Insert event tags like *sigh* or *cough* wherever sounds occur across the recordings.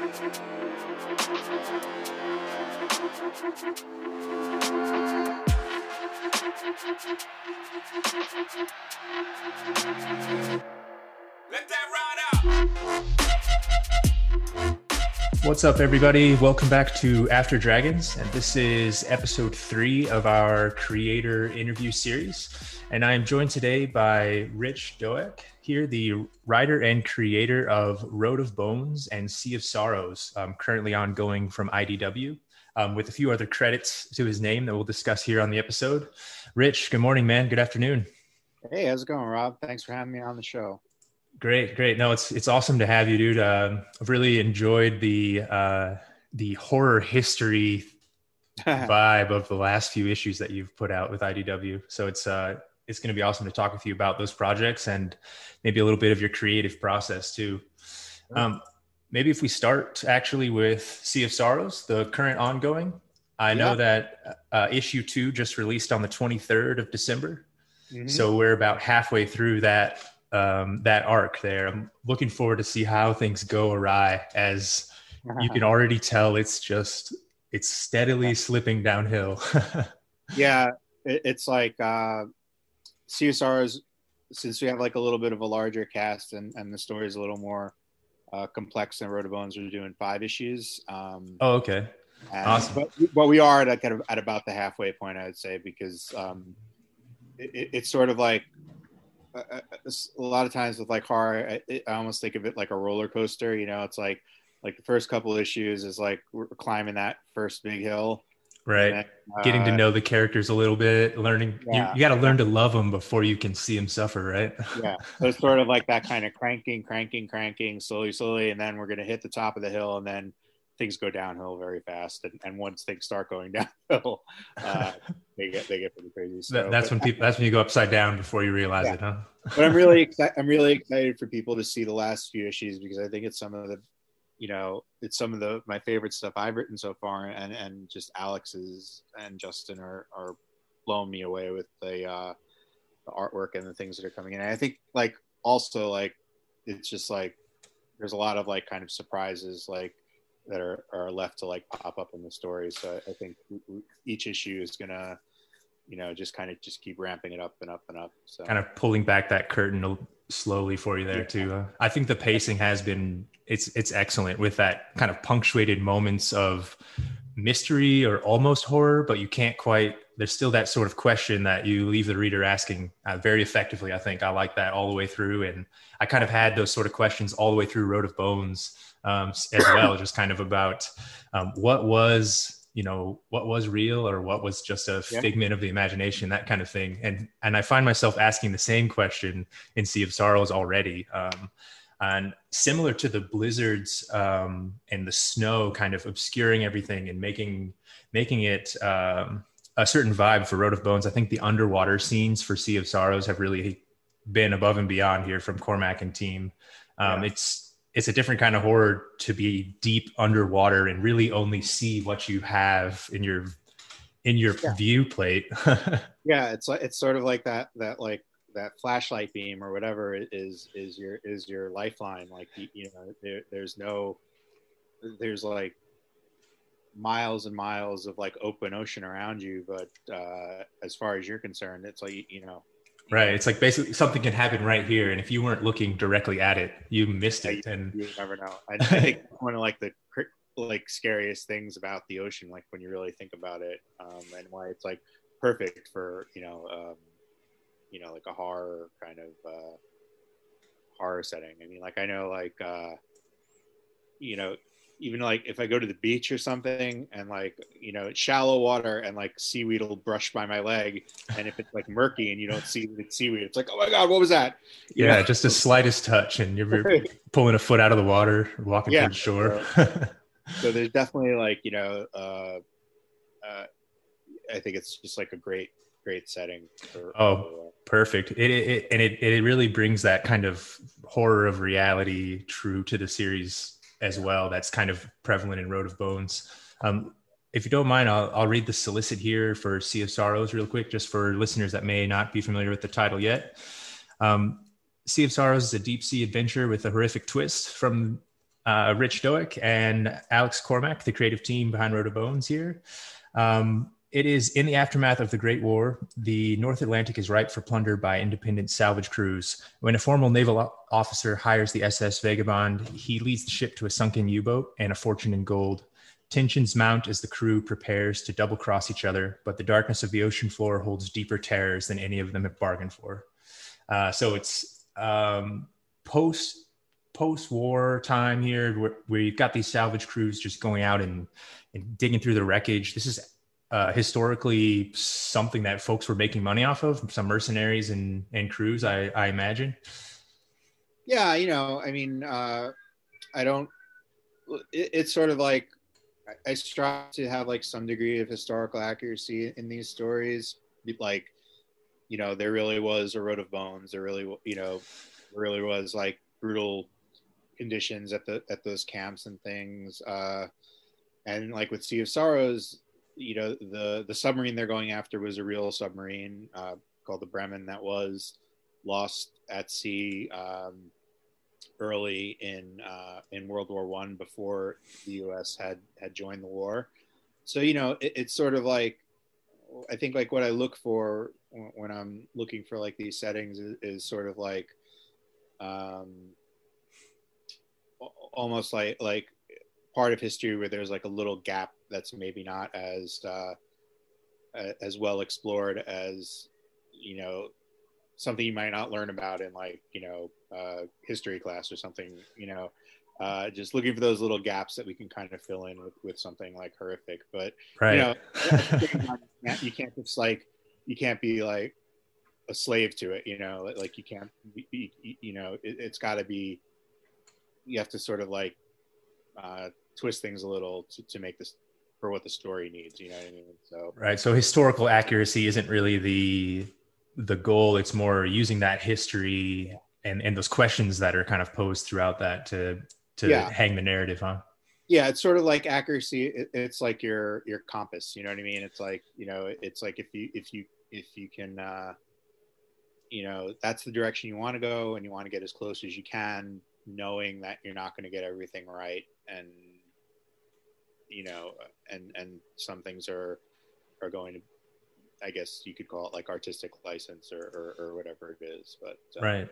What's up, everybody? Welcome back to After Dragons, and this is episode three of our creator interview series. And I am joined today by Rich Douek, here, the writer and creator of Road of Bones and Sea of Sorrows, um, currently ongoing from IDW, um, with a few other credits to his name that we'll discuss here on the episode. Rich, good morning, man. Good afternoon. Hey, how's it going, Rob? Thanks for having me on the show. Great, great. No, it's it's awesome to have you, dude. Um, I've really enjoyed the uh, the horror history *laughs* vibe of the last few issues that you've put out with IDW. So it's uh, it's going to be awesome to talk with you about those projects and maybe a little bit of your creative process too. Um, maybe if we start actually with Sea of Sorrows, the current ongoing. I know yeah. that uh, issue two just released on the 23rd of December. Mm-hmm. So we're about halfway through that um, that arc there. I'm looking forward to see how things go awry as you can *laughs* already tell it's just it's steadily slipping downhill. *laughs* yeah, it, it's like uh, Sea of Sorrows since we have like a little bit of a larger cast and, and the story is a little more uh, complex than Road of Bones. We're doing five issues. Um, oh, okay. And, awesome. But, but we are at, kind of at about the halfway point, I would say, because um, it, it's sort of like uh, uh, a lot of times with like horror, I, I, almost think of it like a roller coaster. You know, it's like like the first couple issues is like we're climbing that first big hill, right? Then, uh, Getting to uh, know the characters a little bit, learning. Yeah. You, you got to learn to love them before you can see them suffer, right? yeah, so it's sort of like that kind of cranking, cranking, cranking, slowly, slowly, and then we're gonna hit the top of the hill, and then things go downhill very fast, and, and once things start going *laughs* downhill, uh, they get they get pretty crazy. So, that's but, when people. That's when you go upside down before you realize yeah. it, huh? but I'm really *laughs* excited. I'm really excited for people to see the last few issues because I think it's some of the, you know, it's some of the my favorite stuff I've written so far, and and just Alex's and Justin are are blowing me away with the uh, the artwork and the things that are coming in. And I think like also like it's just like there's a lot of like kind of surprises like that are, are left to like pop up in the story. So I think each issue is gonna, you know, just kind of just keep ramping it up and up and up. So kind of pulling back that curtain slowly for you there too. Uh, I think the pacing has been it's it's excellent with that kind of punctuated moments of mystery or almost horror, but you can't quite. There's still that sort of question that you leave the reader asking uh, very effectively. I think I like that all the way through, and I kind of had those sort of questions all the way through Road of Bones um, as well, just kind of about um, what was you know what was real or what was just a yeah. figment of the imagination that kind of thing and and i find myself asking the same question in sea of sorrows already um, and similar to the blizzards um, and the snow kind of obscuring everything and making making it um, a certain vibe for road of bones i think the underwater scenes for sea of sorrows have really been above and beyond here from Cormack and team um, yeah. it's it's a different kind of horror to be deep underwater and really only see what you have in your in your yeah. view plate. *laughs* yeah, it's like it's sort of like that that like that flashlight beam or whatever is is your is your lifeline. Like you, you know, there, there's no there's like miles and miles of like open ocean around you, but uh, as far as you're concerned, it's like you know Right. It's like basically something can happen right here, and if you weren't looking directly at it, you missed it. Yeah, and you never know. I, *laughs* I think one of like the like scariest things about the ocean, like when you really think about it, um, and why it's like perfect for you know, um, you know, like a horror kind of uh, horror setting. I mean, like I know, like uh, you know, even like if I go to the beach or something and like you know it's shallow water and like seaweed will brush by my leg and if it's like murky and you don't see the seaweed it's like oh my god what was that? You yeah know? just the slightest touch and you're *laughs* pulling a foot out of the water walking yeah, to the shore. so, *laughs* so, there's definitely like you know uh, uh, I think it's just like a great great setting for, oh perfect. It, it, and it, it really brings that kind of horror of reality true to the series as well that's kind of prevalent in Road of Bones. Um, if you don't mind, I'll, I'll read the solicit here for Sea of Sorrows real quick, just for listeners that may not be familiar with the title yet. Um, sea of Sorrows is a deep sea adventure with a horrific twist from uh, Rich Douek and Alex Cormack, the creative team behind Road of Bones here. Um, it is in the aftermath of the Great War. The North Atlantic is ripe for plunder by independent salvage crews. When a formal naval officer hires the SS Vagabond, he leads the ship to a sunken U boat and a fortune in gold. Tensions mount as the crew prepares to double cross each other, but the darkness of the ocean floor holds deeper terrors than any of them have bargained for. Uh, so it's um, post post war time here where, you've got these salvage crews just going out and, and digging through the wreckage. This is uh, historically something that folks were making money off of some mercenaries and and crews i i imagine. Yeah you know i mean uh i don't it, it's sort of like I, strive to have like some degree of historical accuracy in these stories like you know there really was a road of bones there really you know really was like brutal conditions at the at those camps and things uh and like with sea of sorrows you know the the submarine they're going after was a real submarine uh, called the Bremen that was lost at sea um, early in uh, in World War One before the U.S. had had joined the war. So you know it, it's sort of like I think like what I look for when I'm looking for like these settings is, is sort of like um, almost like like part of history where there's like a little gap that's maybe not as uh, as well explored as you know something you might not learn about in like you know uh, history class or something you know uh, just looking for those little gaps that we can kind of fill in with, with something like horrific but right. you know you can't just like you can't be like a slave to it you know like you can't be, you know it, has got to be you have to sort of like uh, twist things a little to, to make this for what the story needs. You know what I mean? So right. So historical accuracy isn't really the the goal. It's more using that history yeah. and and those questions that are kind of posed throughout that to to yeah. hang the narrative, huh? Yeah, it's sort of like accuracy. It, it's like your your compass. You know what I mean? It's like you know, it's like if you if you if you can. uh you know that's the direction you want to go and you want to get as close as you can knowing that you're not going to get everything right and you know, and and some things are are going to, I guess you could call it like artistic license or or, or whatever it is. But uh, right,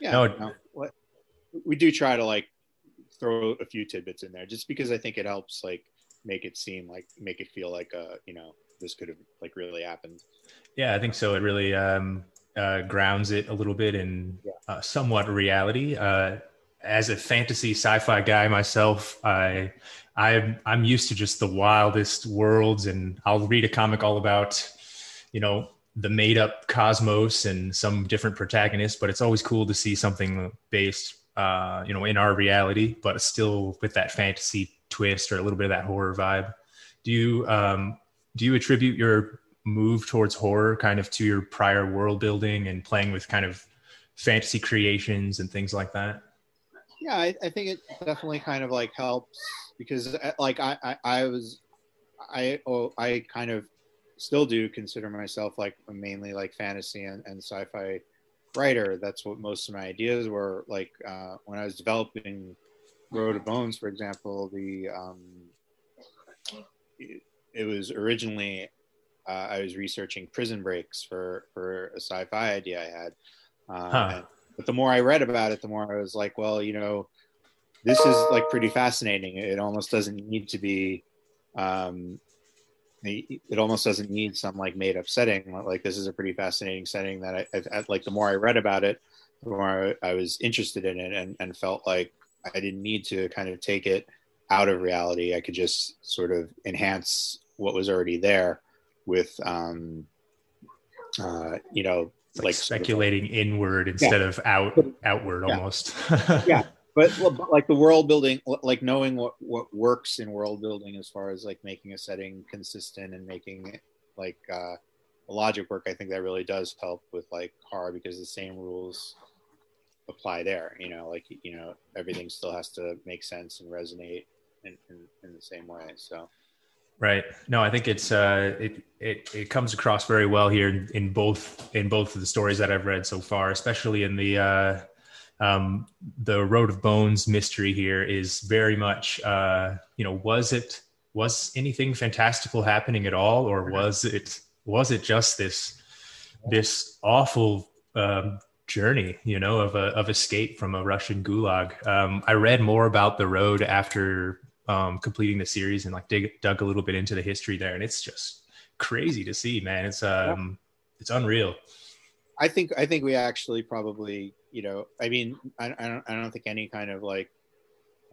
yeah, no, know, what, we do try to like throw a few tidbits in there just because I think it helps like make it seem like make it feel like uh you know this could have like really happened. Yeah, I think so. It really um, uh, grounds it a little bit in yeah. uh, somewhat reality. Uh, as a fantasy sci-fi guy myself, I I'm I'm used to just the wildest worlds, and I'll read a comic all about, you know, the made up cosmos and some different protagonists. But it's always cool to see something based, uh, you know, in our reality, but still with that fantasy twist or a little bit of that horror vibe. Do you um, do you attribute your move towards horror kind of to your prior world building and playing with kind of fantasy creations and things like that? Yeah I, I, think it definitely kind of like helps because uh, like i i, I was i oh, i kind of still do consider myself like mainly like fantasy and, and sci-fi writer that's what most of my ideas were like uh, when i was developing road of bones for example the um, it, it was originally uh, i was researching prison breaks for for a sci-fi idea i had uh, huh. But the more I read about it, the more I was like, well, you know, this is like pretty fascinating. It almost doesn't need to be, um, it almost doesn't need some like made up setting. Like this is a pretty fascinating setting that I, I, I like. The more I read about it, the more I, I was interested in it and, and felt like I didn't need to kind of take it out of reality. I could just sort of enhance what was already there with, um, uh, you know, like, like speculating sort of inward instead yeah. of out outward yeah. almost yeah *laughs* but, but like the world building like knowing what what works in world building as far as like making a setting consistent and making it like uh logic work i think that really does help with like car because the same rules apply there you know like you know everything still has to make sense and resonate in, in, in the same way so Right. No, I think it's uh, it it it comes across very well here in, in, both in both of the stories that I've read so far, especially in the uh, um, the Road of Bones mystery here is very much, uh, you know, was it was anything fantastical happening at all, or was it was it just this this awful um, journey, you know, of a, of escape from a Russian gulag? Um, I read more about the road after um, completing the series and like dig, dug a little bit into the history there, and it's just crazy to see, man. It's um, it's unreal. I think I think we actually probably you know I mean I, I don't I don't think any kind of like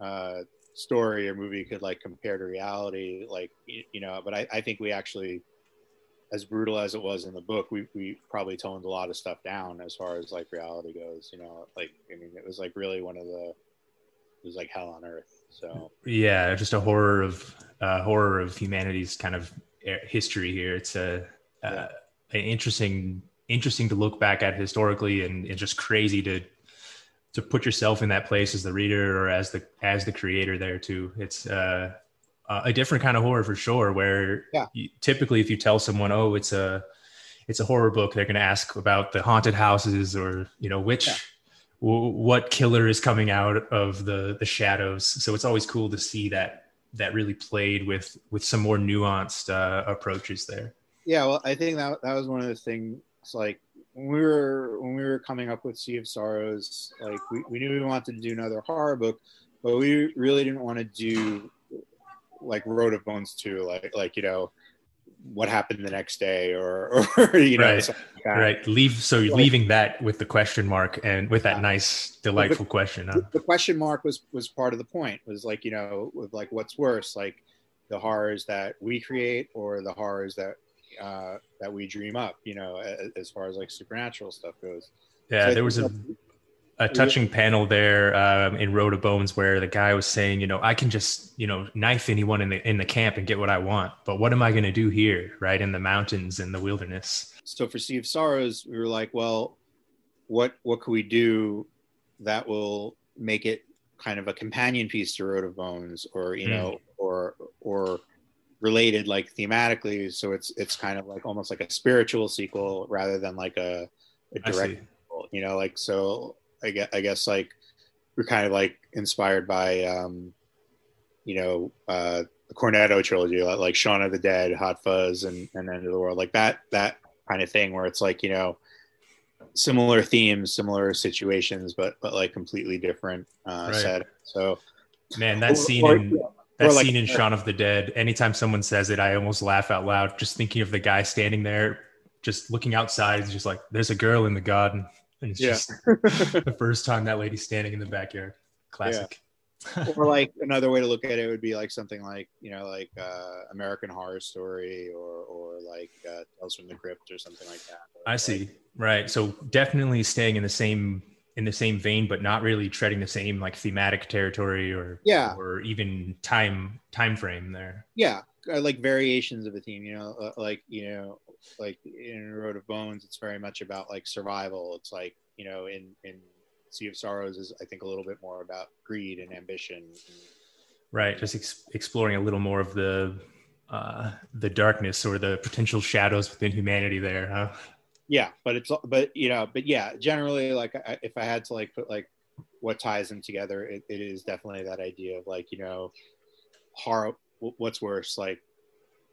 uh, story or movie could like compare to reality like you, you know but I, I think we actually as brutal as it was in the book we, we probably toned a lot of stuff down as far as like reality goes you know like I mean it was like really one of the it was like hell on earth so yeah just a horror of uh, horror of humanity's kind of history here it's a uh, yeah. an interesting interesting to look back at historically and it's just crazy to to put yourself in that place as the reader or as the as the creator there too it's uh, a different kind of horror for sure where yeah. you, typically if you tell someone oh it's a it's a horror book they're going to ask about the haunted houses or you know which yeah. What killer is coming out of the the shadows. So it's always cool to see that that really played with with some more nuanced uh, approaches there. Yeah well i think that that was one of the things like when we were when we were coming up with Sea of Sorrows, like we, we knew we wanted to do another horror book, but we really didn't want to do like Road of Bones too, like like you know what happened the next day or *laughs* or you know right, like right leave so you're leaving that with the question mark and with that nice delightful question huh? the question mark was was part of the point was like you know with like what's worse like the horrors that we create or the horrors that uh, that we dream up, you know, as, as far as like supernatural stuff goes. Yeah, so there was a a touching panel there um, in Road of Bones where the guy was saying, you know, I can just, you know, knife anyone in the in the camp and get what I want, but what am I going to do here, right in the mountains in the wilderness? So for Sea of Sorrows, we were like, well, what what could we do that will make it kind of a companion piece to Road of Bones, or you mm. know, or or related like thematically so it's it's kind of like almost like a spiritual sequel rather than like a, a direct sequel, you know like so I guess, I guess like we're kind of like inspired by um you know uh the cornetto trilogy like, shaun of the dead hot fuzz and, and end of the world like that that kind of thing where it's like you know similar themes similar situations but but like completely different uh right. set so man that scene in that like, scene in Shaun of the Dead, anytime someone says it, I almost laugh out loud just thinking of the guy standing there, just looking outside. Just like, there's a girl in the garden. It's yeah. just the first time that lady's standing in the backyard. Classic. Yeah. or like another way to look at it would be like something like, you know, like uh, American Horror Story or, or like uh, Tales from the Crypt or something like that. Or I like, see. Right. So definitely staying in the same in the same vein, but not really treading the same like thematic territory or yeah, or even time time frame there. Yeah, uh, like variations of a theme. You know, uh, like you know, like in Road of Bones, it's very much about like survival. It's like you know, in in Sea of Sorrows is I think a little bit more about greed and ambition. Right, just ex- exploring a little more of the uh, the darkness or the potential shadows within humanity there, huh? yeah but it's but you know but yeah generally like I, if i had to like put like what ties them together it, it is definitely that idea of like you know horror what's worse like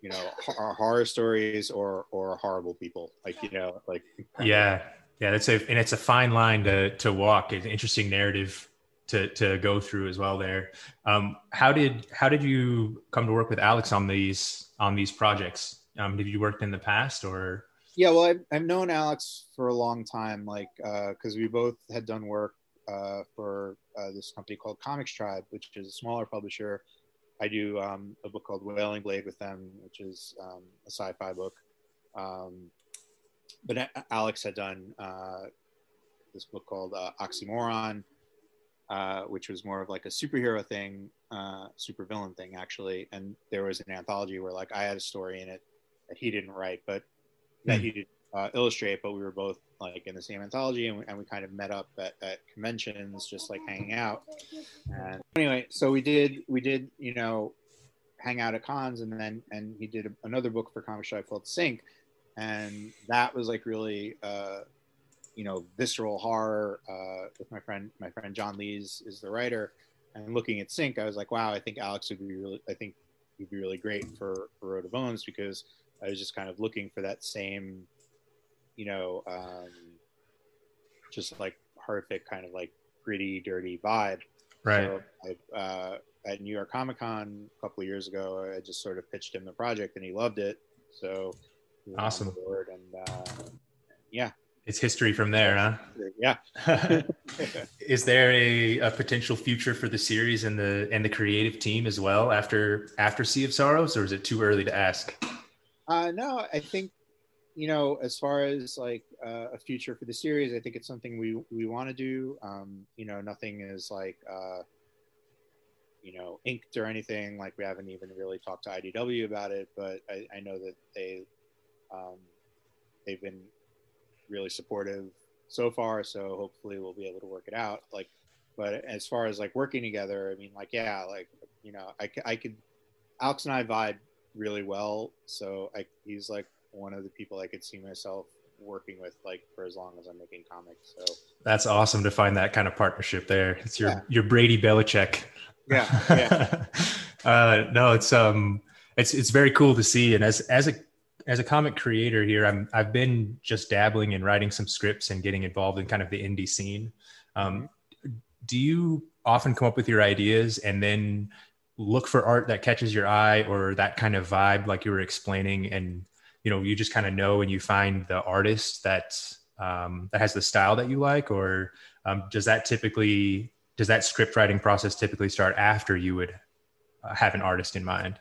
you know horror stories or or horrible people like you know like yeah. Yeah that's a and it's a fine line to to walk it's an interesting narrative to to go through as well there. Um how did how did you come to work with alex on these on these projects? Um did you worked in the past or? Yeah, well, I've, I've known Alex for a long time, like uh because uh, we both had done work uh, for uh, this company called ComixTribe, which is a smaller publisher. I do um, a book called Wailing Blade with them, which is um, a sci-fi book. Um, but Alex had done uh, this book called uh, Oxymoron, uh, which was more of like a superhero thing, super villain thing, actually. And there was an anthology where like I had a story in it that he didn't write, but that mm. he did uh, illustrate, but we were both like in the same anthology, and we, and we kind of met up at, at, conventions, just like hanging out. And anyway, so we did we did you know hang out at cons, and then and he did a, another book for Comic called Sink, and that was like really uh, you know visceral horror uh, with my friend my friend John Lees is the writer, and looking at Sink, I was like, wow, I think Alex would be really I think he'd be really great for for Road of Bones because I was just kind of looking for that same, you know, um, just like horrific kind of like gritty, dirty vibe. Right. So I, uh, at New York Comic Con a couple of years ago, I just sort of pitched him the project and he loved it. So awesome. and uh, yeah, it's history from there, huh? Yeah. *laughs* is there a, a potential future for the series and the and the creative team as well after after Sea of Sorrows, or is it too early to ask? Uh, no, I think you know, as far as like uh, a future for the series, I think it's something we we want to do. Um, you know, nothing is like uh, you know inked or anything. Like we haven't even really talked to IDW about it, but I, I know that they um, they've been really supportive so far. So hopefully we'll be able to work it out. Like, but as far as like working together, I mean, like yeah, like you know, I I could Alex and I vibe really well. So I, he's like one of the people I could see myself working with like for as long as I'm making comics. So that's awesome to find that kind of partnership there. It's your yeah. your Brady Belichick. Yeah. yeah. *laughs* uh, no, it's um it's it's very cool to see. And as as a as a comic creator here, I'm I've been just dabbling in writing some scripts and getting involved in kind of the indie scene. Um, mm-hmm. do you often come up with your ideas and then look for art that catches your eye or that kind of vibe like you were explaining and you know you just kind of know and you find the artist that um, that has the style that you like or um, does that typically does that script writing process typically start after you would uh, have an artist in mind?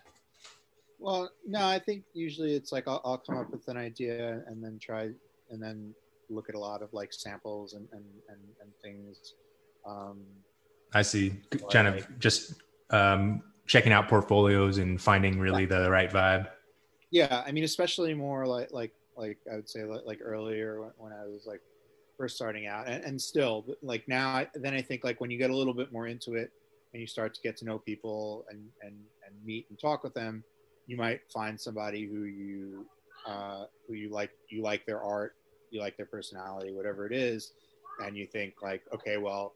Well no i think usually it's like I'll, I'll, come up with an idea and then try and then look at a lot of like samples and and and, and things um, i see. Kind like, of just um, checking out portfolios and finding really the right vibe. Yeah, I mean, especially more like like like I would say like, like earlier when, when I was like first starting out, and, and still like now. Then I think like when you get a little bit more into it and you start to get to know people and and and meet and talk with them, you might find somebody who you uh, who you like you like their art, you like their personality, whatever it is, and you think like, okay, well,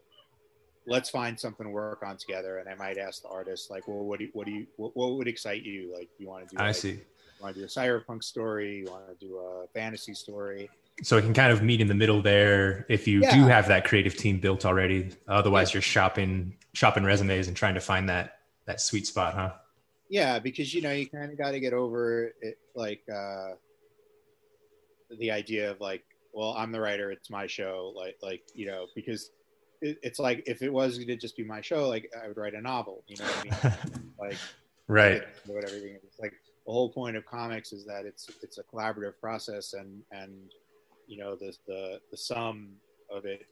let's find something to work on together. And I might ask the artist, like, well, what do you, what do you, what, what would excite you? Like, you want to do, I like, see. Want to do a cyberpunk story? You want to do a fantasy story? So it can kind of meet in the middle there if you yeah. do have that creative team built already. Otherwise, yeah. you're shopping shopping resumes and trying to find that that sweet spot, huh? Yeah, because you know you kind of got to get over it, like uh, the idea of like, well, I'm the writer, it's my show, like like you know because it, it's like if it was to just be my show, like I would write a novel. You know what I mean? *laughs* like right. What everything. The whole point of comics is that it's it's a collaborative process, and and you know the the the sum of it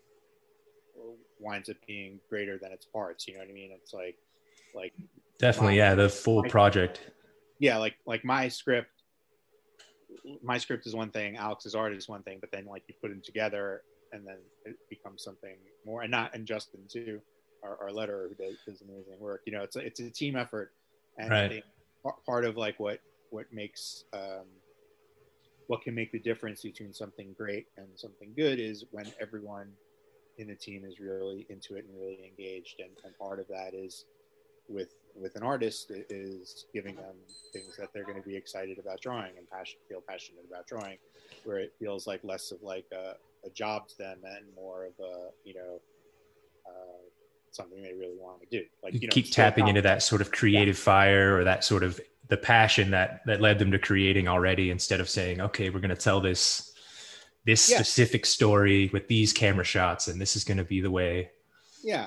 winds up being greater than its parts. You know what I mean? It's like like definitely my, yeah the full my, project. Yeah, like like my script. My script is one thing, Alex's art is one thing, but then like you put them together and then it becomes something more. And not and Justin too, our, our letterer who does, does amazing work. You know, it's a, it's a team effort, and right. I think part of like what what makes um, what can make the difference between something great and something good is when everyone in the team is really into it and really engaged. And, and part of that is with with an artist is giving them things that they're going to be excited about drawing and passion, feel passionate about drawing where it feels like less of like a, a job to them and more of a you know uh, something they really want to do. Like you, you know, keep tapping into that sort of creative yeah. fire or that sort of the passion that that led them to creating already instead of saying okay we're going to tell this this yeah. specific story with these camera shots and this is going to be the way yeah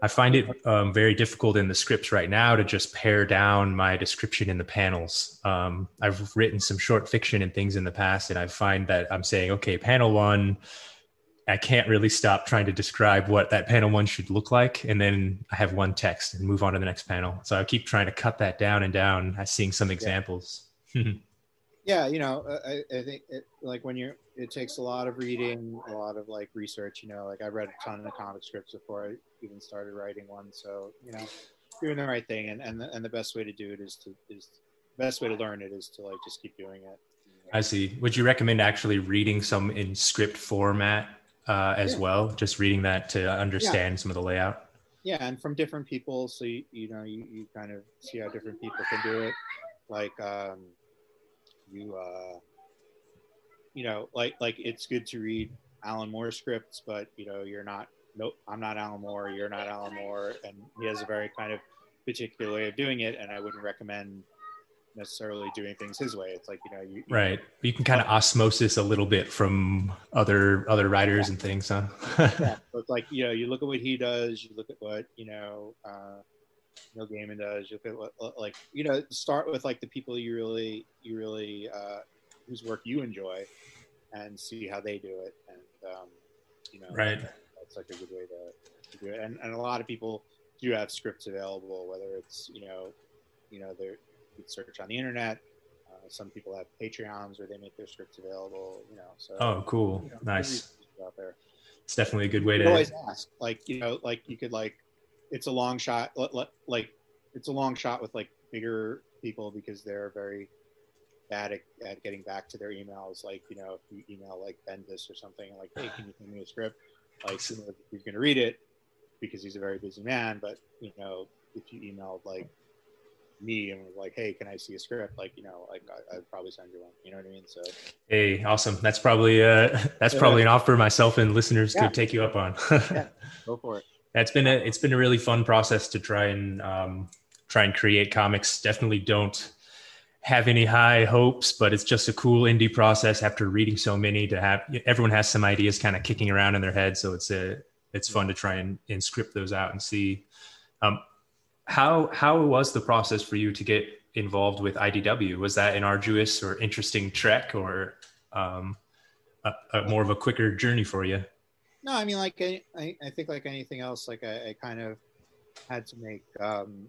I find it um, very difficult in the scripts right now to just pare down my description in the panels. Um, I've written some short fiction and things in the past, and I find that I'm saying, okay, panel one, I can't really stop trying to describe what that panel one should look like. And then I have one text and move on to the next panel. So I keep trying to cut that down and down, I seeing some examples. Yeah. yeah, you know, uh, I, I think it, like when you're, it takes a lot of reading, a lot of like research. You know, like I read a ton of comic scripts before I even started writing one. So you know, doing the right thing, and and the, and the best way to do it is to is the best way to learn it is to like just keep doing it. I see. Would you recommend actually reading some in script format uh, as Yeah. well. Just reading that to understand some of the layout. yeah and from different people so you, you know you, you kind of see how different people can do it like um you uh you know like like it's good to read alan moore scripts but you know you're not nope i'm not alan moore you're not alan moore and he has a very kind of particular way of doing it and i wouldn't recommend necessarily doing things his way it's like you know you, you Right. You can kind of osmosis a little bit from other other writers and things, huh? yeah, *laughs* so it's like you know, you look at what he does, you look at what you know, uh, Neil Gaiman does. You look at what like you know, start with like the people you really, you really, uh, whose work you enjoy, and see how they do it, and um, you know, Right. that's like a good way to, to do it. And, and a lot of people do have scripts available, whether it's you know, you know, they're can search on the internet. Uh, some people have Patreons where they make their scripts available. You know, so oh, cool. you know, Nice. out there It's definitely a good way to. always ask like you know like you could like it's a long shot li- li- like it's a long shot with like bigger people because they're very bad at, at getting back to their emails like you know if you email like bendis or something like hey can you send me a script like you know, he's going to read it because he's a very busy man but you know if you emailed like me and was like hey can i see a script like you know like I, i'd probably send you one you know what i mean so Hey, awesome. That's probably uh *laughs* that's Yeah. probably an offer myself and listeners Yeah. could take you up on. *laughs* Yeah. go for it That's been a it's been a really fun process to try and um, try and create comics. Definitely don't have any high hopes, but it's just a cool indie process after reading so many to have everyone has some ideas kind of kicking around in their head. So it's a it's fun to try and, and script those out and see um, how how was the process for you to get involved with IDW? Was that an arduous or interesting trek or um, a, a more of a quicker journey for you? No, I mean, like I, I think like anything else, like I, I kind of had to make um,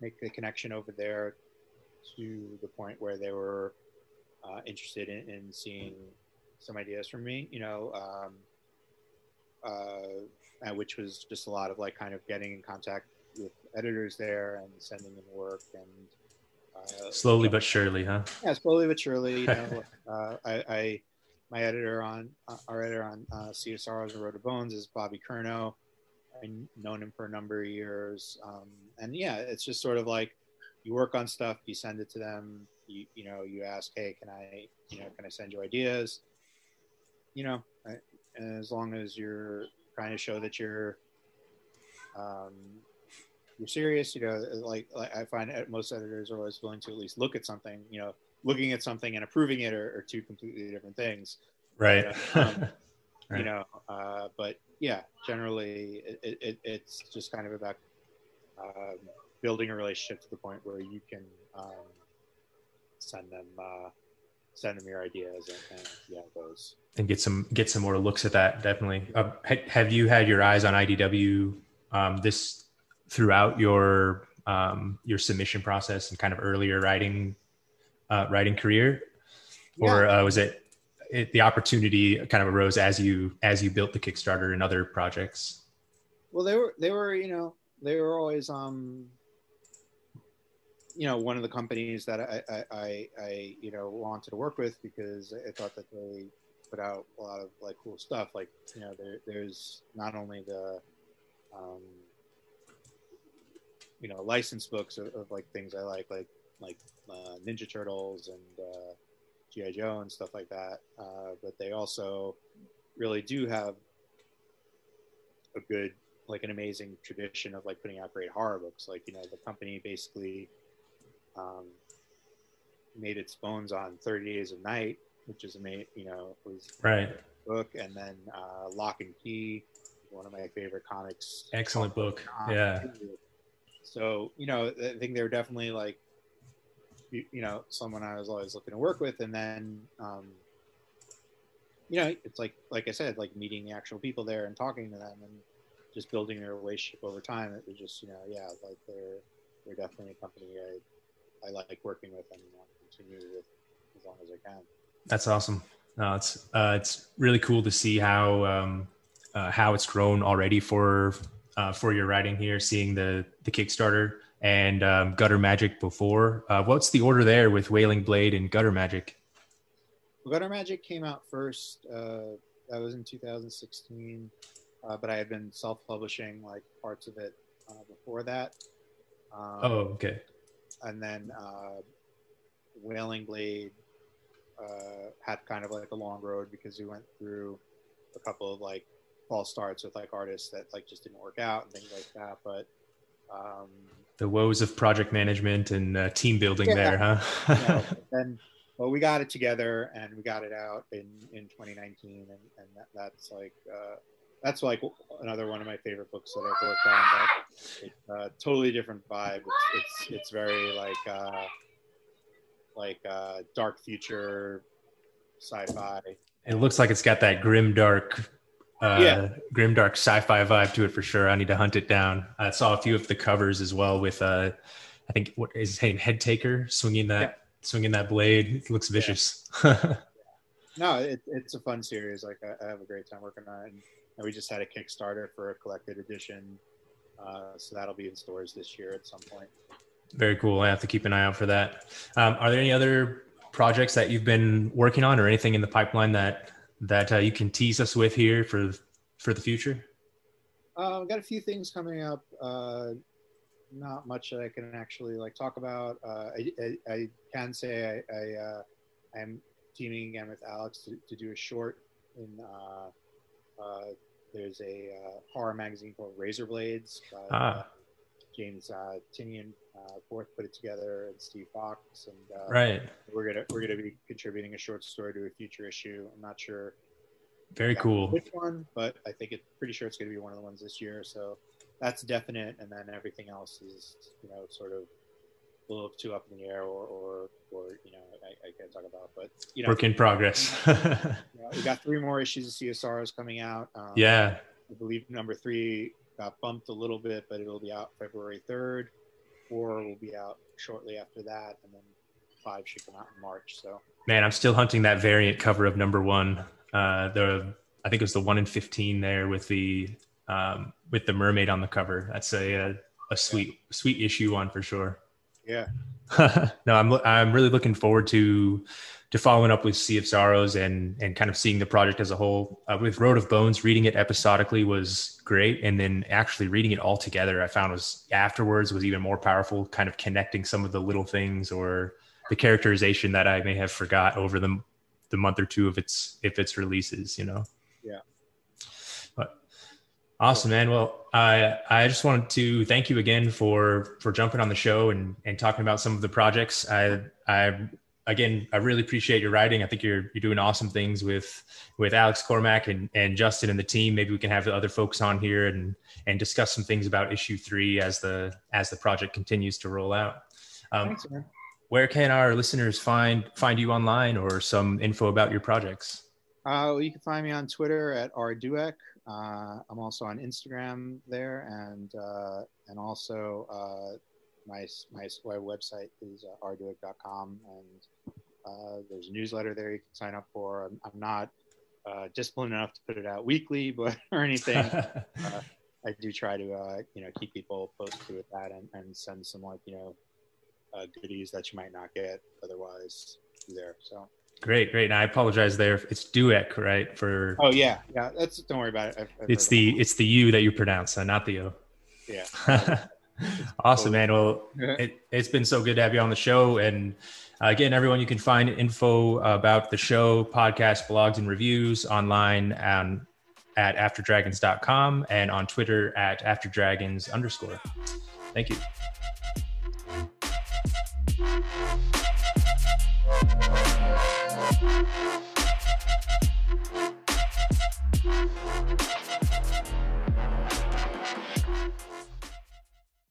make the connection over there to the point where they were uh, interested in, in seeing some ideas from me, you know, um, uh, which was just a lot of like kind of getting in contact editors there and sending them work and uh, Slowly but surely, huh? yeah, slowly but surely. You know, *laughs* uh, I, I my editor on uh, our editor on uh, Sea of Sorrows and Road of Bones is Bobby Curnow. I've known him for a number of years, um, and yeah, it's just sort of like you work on stuff, you send it to them, you you know, you ask, hey, can I, you know, can I send you ideas? You know, I, as long as you're trying to show that you're um, you're serious, you know, like, like I find most editors are always willing to at least look at something, you know, looking at something and approving it are, are two completely different things, Right. *laughs* Um, Right. you know. Uh, but yeah, generally, it, it, it's just kind of about um, building a relationship to the point where you can um, send them uh, send them your ideas and, and yeah, those. and get some get some more looks at that definitely uh, ha- have you had your eyes on idw um, this throughout your um, your submission process and kind of earlier writing uh, writing career? Or uh, was it, it the opportunity kind of arose as you as you built the kickstarter and other projects? Well, they were they were you know they were always um you know one of the companies that I I, I, I you know wanted to work with because I thought that they put out a lot of like cool stuff. Like you know there, there's not only the um, you know licensed books of, of like things I like like like uh, Ninja Turtles and uh, GI Joe and stuff like that, uh, but they also really do have a good like an amazing tradition of like putting out great horror books. Like you know, the company basically um, made its bones on Thirty Days of Night, which is amazing. You know, was right book, and then uh, Locke and Key, one of my favorite comics. excellent book yeah So you know, I think they're definitely like, you, you know, someone I was always looking to work with, and then. Um, you know, it's like like I said, like meeting the actual people there and talking to them and just building their relationship over time. It was just, you know, yeah, like they're they're definitely a company I I like working with and want to continue with as long as I can. That's awesome. No, it's uh, it's really cool to see how um, uh, how it's grown already for uh, for your writing here. Seeing the the Kickstarter and um, Gutter Magic before. Uh, what's the order there with Wailing Blade and Gutter Magic? Gutter Magic came out first, uh, that was in 2016. Uh, but I had been self-publishing like parts of it uh, before that. Um, oh, okay. And then uh, Wailing Blade uh, had kind of like a long road because we went through a couple of like false starts with like artists that like just didn't work out and things like that. But um, the woes of project management and uh, team building yeah, there, huh? yeah, *laughs* then, well, we got it together and we got it out in in 2019, and, and that, that's like. Uh, that's like another one of my favorite books that I've worked on. But it's a totally different vibe. It's it's, it's very like uh, like uh, dark future sci-fi. It looks like it's got that grim dark, uh, yeah. grim dark sci-fi vibe to it for sure. I need to hunt it down. I saw a few of the covers as well with, uh, I think what is his name, Head Taker, swinging that yeah. swinging that blade. It looks vicious. Yeah. *laughs* no, it, it's a fun series. Like I, I, have a great time working on it, and, and, we just had a Kickstarter for a collected edition, uh, so that'll be in stores this year at some point. Very cool. I have to keep an eye out for that. Um, are there any other projects that you've been working on, or anything in the pipeline that that uh, you can tease us with here for for the future? Uh, I've got a few things coming up. Uh, not much that I can actually like talk about. Uh, I, I, I, can say I, I uh, am teaming again with Alex to, to do a short in. Uh, uh, there's a uh, horror magazine called Razor Blades. By, ah. James uh, Tynion uh, Fourth put it together, and Steve Foxe, and uh, right. We're gonna we're gonna be contributing a short story to a future issue. I'm not sure. Very cool. Which one? But I think it's pretty sure it's gonna be one of the ones this year. So that's definite, and then everything else is you know sort of a little too up in the air, or or, or you know I, I can't talk about, but you know work in progress. *laughs* you know, we got three more issues of Sea of Sorrows coming out. Um, yeah. I believe number three got bumped a little bit, but it'll be out February 3rd. Four will be out shortly after that, and then five should come out in March. So, man, I'm still hunting that variant cover of number one. Uh, the I think it was the one in 15 there with the um, with the mermaid on the cover. That's a a, a sweet yeah. sweet issue one for sure. Yeah. *laughs* no, I'm I'm really looking forward to to following up with Sea of Sorrows and and kind of seeing the project as a whole. Uh, with Road of Bones, reading it episodically was great, and then actually reading it all together, I found was afterwards was even more powerful. Kind of connecting some of the little things or the characterization that I may have forgot over the the month or two of its if its releases. You know. Yeah. But awesome, man. Well, I I just wanted to thank you again for for jumping on the show and and talking about some of the projects. I I again, I really appreciate your writing. I think you're you're doing awesome things with with Alex Cormack and and Justin and the team. Maybe we can have the other folks on here and and discuss some things about issue three as the as the project continues to roll out. Um, Thanks, man. Where can our listeners find find you online or some info about your projects? Uh, well, you can find me on Twitter at rdouek. Uh, I'm also on Instagram there, and uh, and also uh, my my, website is uh, and uh, there's a newsletter there you can sign up for. I'm, I'm not uh, disciplined enough to put it out weekly, *laughs* but or anything. *laughs* uh, I do try to uh, you know keep people posted with that and, and send some like you know uh, goodies that you might not get otherwise there. So great, great. And I apologize there. It's Dueck, right? For oh yeah, yeah. That's don't worry about it. I've, I've it's the it's the U that you pronounce, uh, not the O. Yeah. *laughs* *laughs* awesome, man. Well, it, has been so good to have you on the show. And uh, again, everyone, you can find info about the show, podcast, blogs, and reviews online um, at afterdragons.com and on Twitter at afterdragons underscore. Thank you.